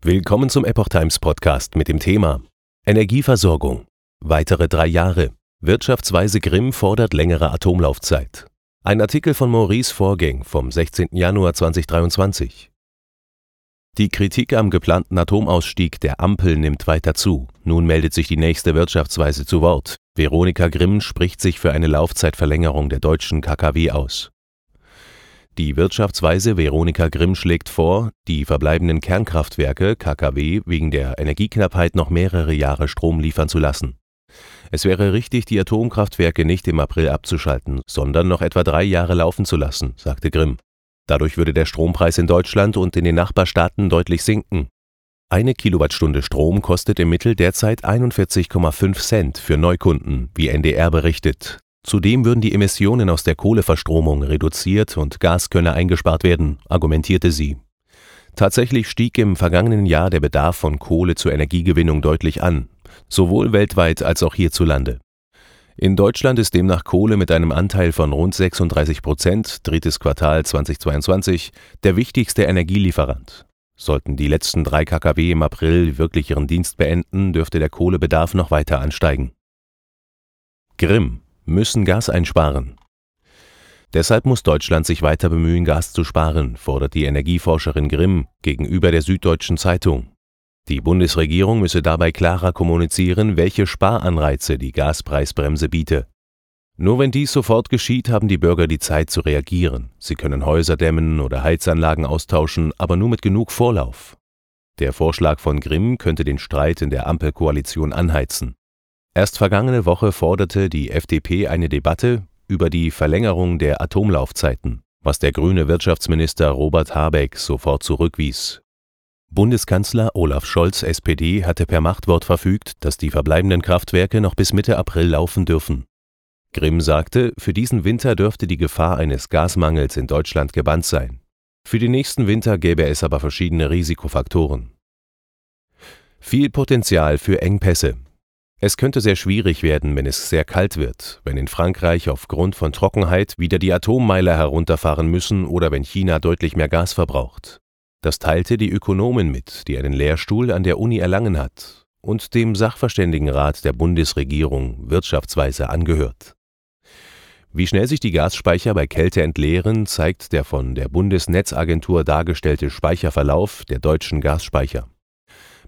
Willkommen zum Epoch Times Podcast mit dem Thema Energieversorgung. Weitere drei Jahre. Wirtschaftsweise Grimm fordert längere Atomlaufzeit. Ein Artikel von Maurice Vorgäng vom 16. Januar 2023. Die Kritik am geplanten Atomausstieg der Ampel nimmt weiter zu. Nun meldet sich die nächste Wirtschaftsweise zu Wort. Veronika Grimm spricht sich für eine Laufzeitverlängerung der deutschen KKW aus. Die Wirtschaftsweise Veronika Grimm schlägt vor, die verbleibenden Kernkraftwerke (KKW) wegen der Energieknappheit noch mehrere Jahre Strom liefern zu lassen. Es wäre richtig, die Atomkraftwerke nicht im April abzuschalten, sondern noch etwa drei Jahre laufen zu lassen, sagte Grimm. Dadurch würde der Strompreis in Deutschland und in den Nachbarstaaten deutlich sinken. Eine Kilowattstunde Strom kostet im Mittel derzeit 41,5 Cent für Neukunden, wie NDR berichtet Zudem würden die Emissionen aus der Kohleverstromung reduziert und Gas könne eingespart werden, argumentierte sie. Tatsächlich stieg im vergangenen Jahr der Bedarf von Kohle zur Energiegewinnung deutlich an, sowohl weltweit als auch hierzulande. In Deutschland ist demnach Kohle mit einem Anteil von rund 36 Prozent, drittes Quartal 2022, der wichtigste Energielieferant. Sollten die letzten drei KKW im April wirklich ihren Dienst beenden, dürfte der Kohlebedarf noch weiter ansteigen. Grimm müssen Gas einsparen. Deshalb muss Deutschland sich weiter bemühen, Gas zu sparen, fordert die Energieforscherin Grimm gegenüber der Süddeutschen Zeitung. Die Bundesregierung müsse dabei klarer kommunizieren, welche Sparanreize die Gaspreisbremse biete. Nur wenn dies sofort geschieht, haben die Bürger die Zeit zu reagieren. Sie können Häuser dämmen oder Heizanlagen austauschen, aber nur mit genug Vorlauf. Der Vorschlag von Grimm könnte den Streit in der Ampelkoalition anheizen. Erst vergangene Woche forderte die FDP eine Debatte über die Verlängerung der Atomlaufzeiten, was der grüne Wirtschaftsminister Robert Habeck sofort zurückwies. Bundeskanzler Olaf Scholz SPD hatte per Machtwort verfügt, dass die verbleibenden Kraftwerke noch bis Mitte April laufen dürfen. Grimm sagte, für diesen Winter dürfte die Gefahr eines Gasmangels in Deutschland gebannt sein. Für den nächsten Winter gäbe es aber verschiedene Risikofaktoren. Viel Potenzial für Engpässe, es könnte sehr schwierig werden, wenn es sehr kalt wird, wenn in Frankreich aufgrund von Trockenheit wieder die Atommeiler herunterfahren müssen oder wenn China deutlich mehr Gas verbraucht. Das teilte die Ökonomin mit, die einen Lehrstuhl an der Uni erlangen hat und dem Sachverständigenrat der Bundesregierung wirtschaftsweise angehört. Wie schnell sich die Gasspeicher bei Kälte entleeren, zeigt der von der Bundesnetzagentur dargestellte Speicherverlauf der deutschen Gasspeicher.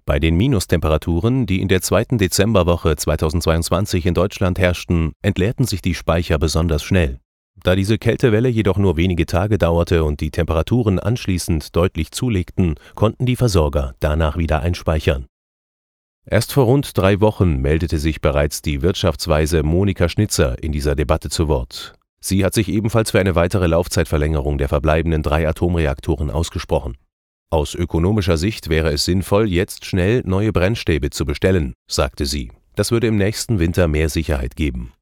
Bei den Minustemperaturen, die in der zweiten Dezemberwoche 2022 in Deutschland herrschten, entleerten sich die Speicher besonders schnell. Da diese Kältewelle jedoch nur wenige Tage dauerte und die Temperaturen anschließend deutlich zulegten, konnten die Versorger danach wieder einspeichern. Erst vor rund drei Wochen meldete sich bereits die Wirtschaftsweise Monika Schnitzer in dieser Debatte zu Wort. Sie hat sich ebenfalls für eine weitere Laufzeitverlängerung der verbleibenden drei Atomreaktoren ausgesprochen. Aus ökonomischer Sicht wäre es sinnvoll, jetzt schnell neue Brennstäbe zu bestellen, sagte sie. Das würde im nächsten Winter mehr Sicherheit geben